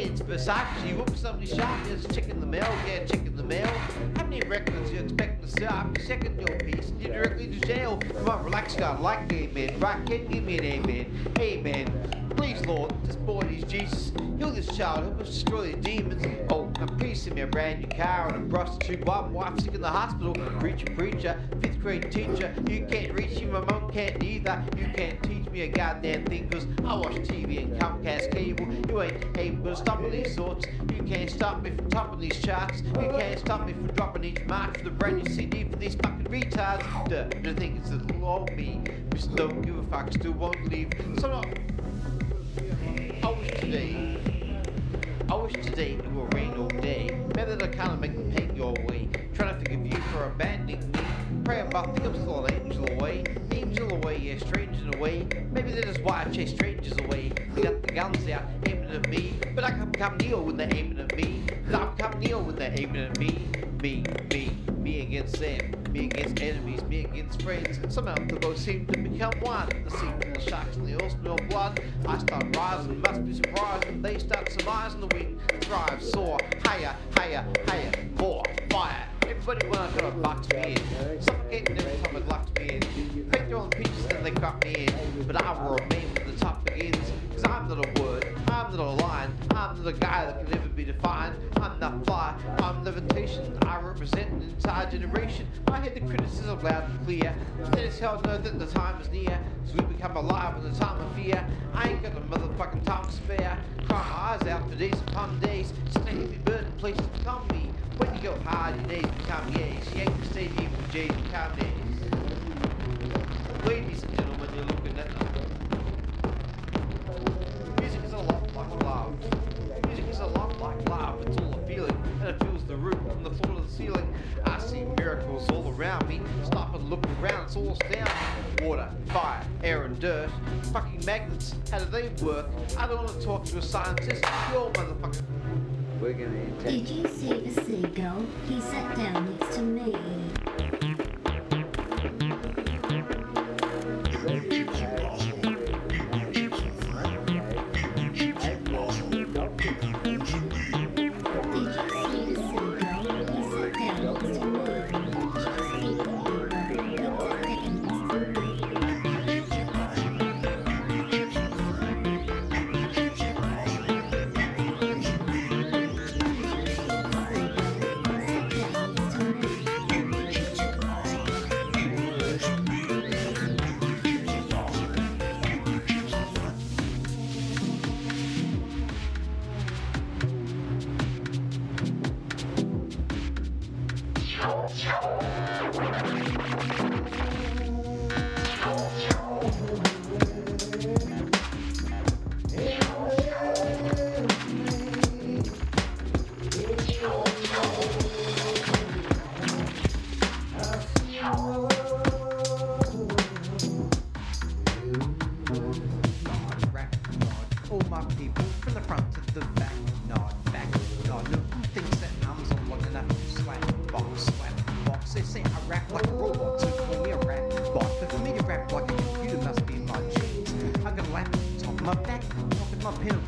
It's Versace. You whoop somebody a chick in the mail. Yeah, chick in the mail. How many records you expecting to sell? I'm second your piece. You're directly to jail. Come on, relax, God. Like amen. Right, kid, give me an amen. Amen. Please, Lord, this boy is Jesus. Heal this child. Help us destroy the demons. Oh, a piece of me, a brand new car and a prostitute. One wife sick in the hospital. Preacher, preacher, fifth grade teacher. You can't reach me, my mom can't either. You can't teach me a goddamn thing, cause I watch TV and Comcast cable. You ain't able to stop me these thoughts. You can't stop me from topping these charts. You can't stop me from dropping each mark for the brand new CD for these fucking retards. The, the thing is that love me. Just don't give a fuck, still won't leave. So not I wish today, I wish today it will rain all day. Maybe that'll kind of make the pain go away. Trying to forgive you for abandoning me. Pray about still an angel away. Angel away, yeah, strangers away. Maybe that is why I chase strangers away. They got the guns out aiming at me. But I can become Neo when they're aiming at me. But I become Neo when they're aiming at me. Me, me, me against them. Me against enemies, me against friends. Somehow the both seem to become one. The sea of sharks and the all smell blood. I start rising, must be surprised they start surmising the wind. Thrive, soar, higher, higher, higher, more, fire. Everybody wanna try to box me in. Suffocating time it locks me in. Pick their own pieces and they cut me in. But I will remain when the top begins. Cause I'm not a word, I'm not a line. I'm not a guy that can never be defined. I'm not fly, I'm levitation. I represent an entire generation. I hear the criticism loud and clear. Let us hell know that the time is near. So we become alive in the time of fear. I ain't got a motherfucking time to spare. Cry my eyes out for days upon days. A heavy burden places become me. When you go hard, your days become yays. Yank the stadium with J's and Kanye's. Ladies and gentlemen, you're looking at Music is a lot like love. Music is a lot like love. It's all a feeling, and it fills the room from the floor to the ceiling. I see miracles all around me. Stop and look around, it's all astounding. Water, fire, air, and dirt. Fucking magnets, how do they work? I don't want to talk to a scientist. You're motherfucker. We're gonna take Did you see the seagull? He sat down next to me. 球球。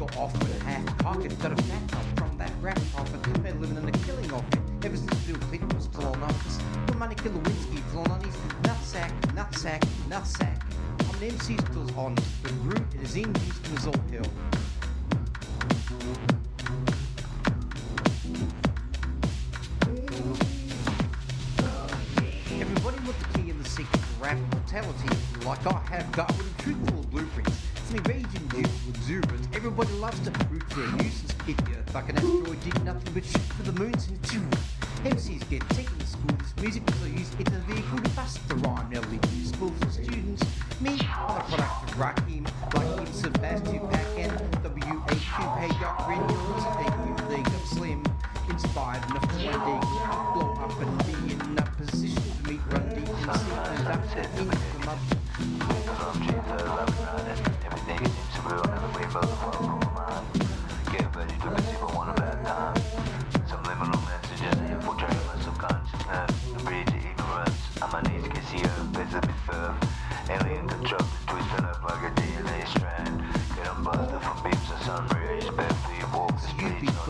Go off with a half cock. Got a fat top from that rap profit. Been living in a killing off it ever since Bill Clinton was still on office. Put money kill Lewinsky flown on his nutsack, nutsack, nutsack. I'm an MC still on the root is in Houston is hill. Everybody with the key and the secret rap mortality, like I have got with a truthful blueprints. An raging due exuberance. Everybody loves to root for a nuisance earth like an asteroid did nothing but shoot for the moons and two. MCs get taken to school. This music is used in the vehicle to bust the rhyme. Now we do school for students. Me, I'm a product of Rakim, Rakim, Sebastian Packen, W.A.Q. Hey Doc Renewals, A.Q. League of Slim, inspired enough to one day blow up and be in a position to meet Run DMC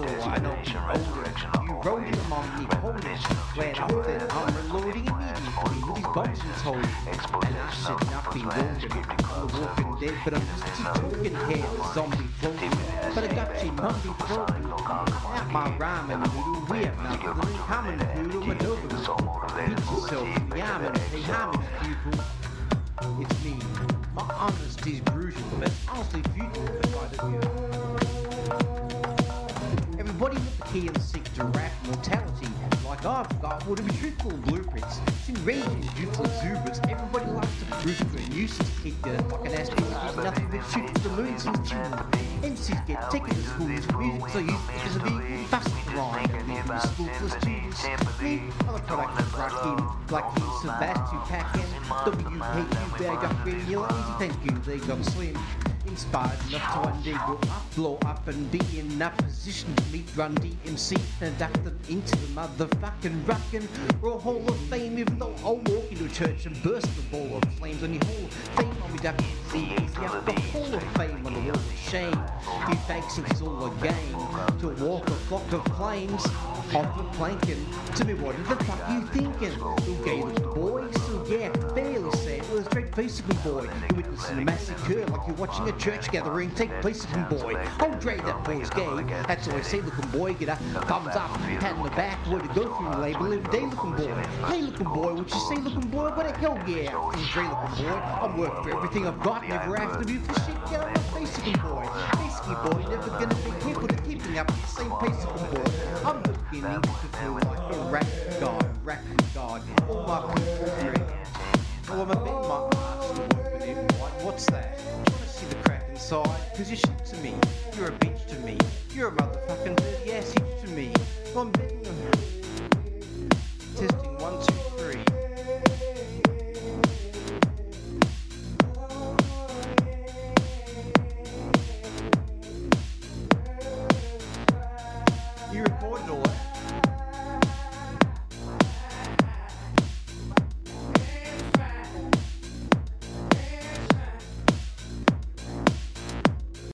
before I know you rode him on me, holding Where often I'm reloading immediately with these bombs and told. And I should not be wounded. I'm the walking dead, but I'm just a token here, zombie floating. But I got you mumbly floating. Out my rhyming noodle, we have nothing in common, noodle, maneuver. Beat yourself in the arm and pay homage, people. It's me. My honesty's brutal, but honestly futile if I did you. With the key and seek rap mortality, like I've got, would be truthful blueprints. It's enraging, youthful exuberance. Everybody likes to root for a nuisance kid, like an ass who's nothing but shoot for the moons and tunes. MCs get taken to school with music so you because of being fast grind and school for students. Me, I'm a product of Rockin, Black Keys, Sebastian Packen, WHU, bag up granular, easy thank you, they got slim. Inspired enough to one day go up, blow up and be in that position. To meet Run DMC and adapt them into the motherfucking rockin' roll Hall of Fame even though I'll walk into a church and burst the ball of flames on your Hall of Fame. I'll be ducking easy up the Hall of Fame on the wall of shame. You think it's all a game to walk a flock of flames planking to me what the fuck you thinking you gay little boy so yeah fairly sad well straight face looking boy. You're witnessing a massacre like you're watching a church gathering. Take place looking boy. Oh Dre that boy's gay. That's all I say looking boy. Get a thumbs up pat in the back. Way to go through the label? Every day looking boy. Hey looking boy. What you say looking boy? What hell yeah? I'm Dre looking boy. I'm worth for everything I've got. Never after you for shit. Get on my face looking boy. Basically boy. Never gonna be capable of keeping up the same pace looking boy. I'm beginning to feel like a wreck guard, wreck guard. All my. Oh, I'm a bit much. What's that? You wanna see the crap inside? Cause you're shit to me. You're a bitch to me. You're a motherfucking dirty ass hit to me. I'm betting on Testing one, two, three. You recorded all